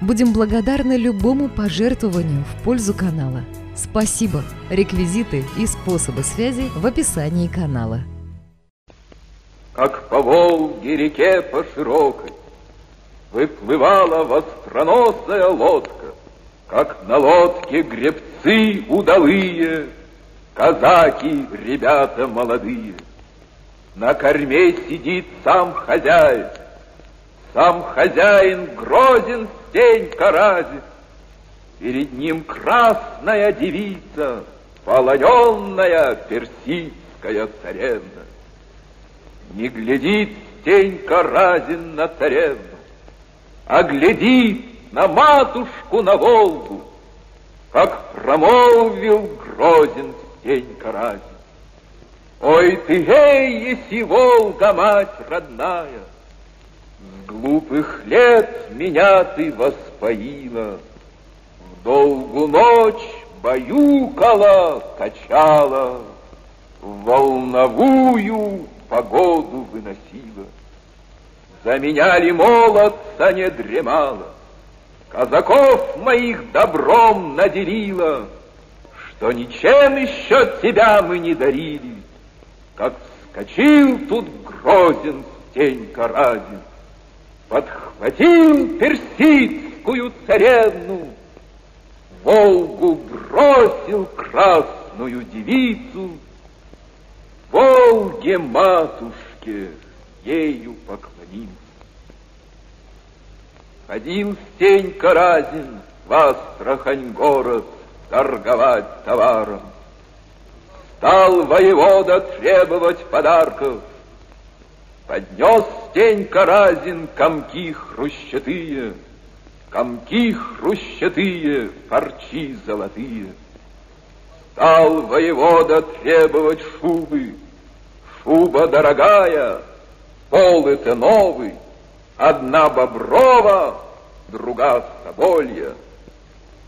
Будем благодарны любому пожертвованию в пользу канала. Спасибо! Реквизиты и способы связи в описании канала. Как по Волге реке по широкой Выплывала востроносая лодка, Как на лодке гребцы удалые, Казаки, ребята молодые. На корме сидит сам хозяин, Сам хозяин грозен стенька разит, Перед ним красная девица, Полоненная персидская царевна. Не глядит Стенька разин на царевну, А глядит на матушку на Волгу, Как промолвил грозен Стенька разин. Ой ты, эй, еси Волга, мать родная, С глупых лет меня ты воспоила, В долгу ночь баюкала, качала, В волновую погоду выносила. За меня ли молодца не дремала, Казаков моих добром наделила, Что ничем еще тебя мы не дарили, Как вскочил тут грозен Стенька Разин, Подхватил персидскую царевну, Волгу бросил красную девицу, Волге матушке ею поклонился. Ходил Стенька Разин в Астрахань город торговать товаром. Стал воевода требовать подарков. Поднес Стенька Разин комки хрущатые, Комки хрущатые, парчи золотые. Стал воевода требовать шубы. Шуба дорогая, полы-то новый, Одна боброва, друга соболья.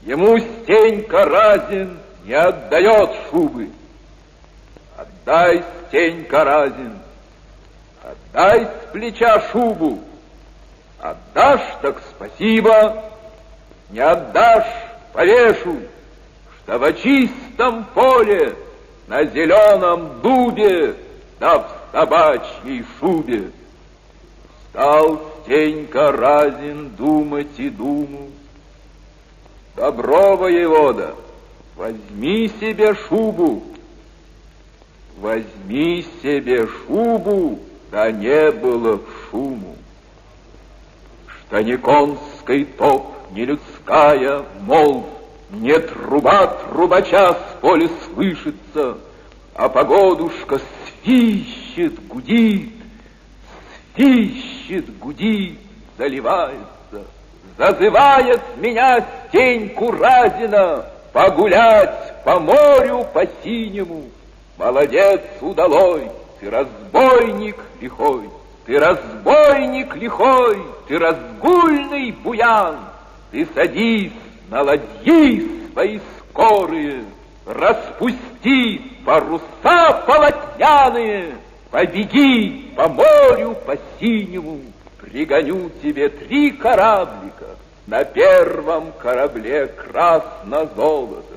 Ему Стенька Разин не отдает шубы. Отдай, Стенька Разин, отдай с плеча шубу. Отдашь, так спасибо, не отдашь, повешу, что в чистом поле, на зеленом дубе, да в собачьей шубе. Стал Стенька Разин думать и думал. Добро, воевода, возьми себе шубу, возьми себе шубу, да не было шуму. Что не конской топ, не людская, мол, не труба трубача с поля слышится, а погодушка свищет, гудит, свищет, гудит, заливается. Зазывает меня Стеньку Разина погулять по морю по синему. Молодец удалой, ты разбойник лихой, ты разбойник лихой, ты разгульный буян, ты садись на ладьи свои скорые, распусти паруса полотняные, побеги по морю по синему, пригоню тебе три кораблика, на первом корабле красно-золото,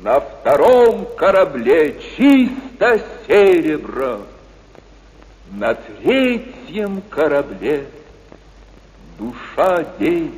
на втором корабле чисто серебро, на третьем корабле душа девять.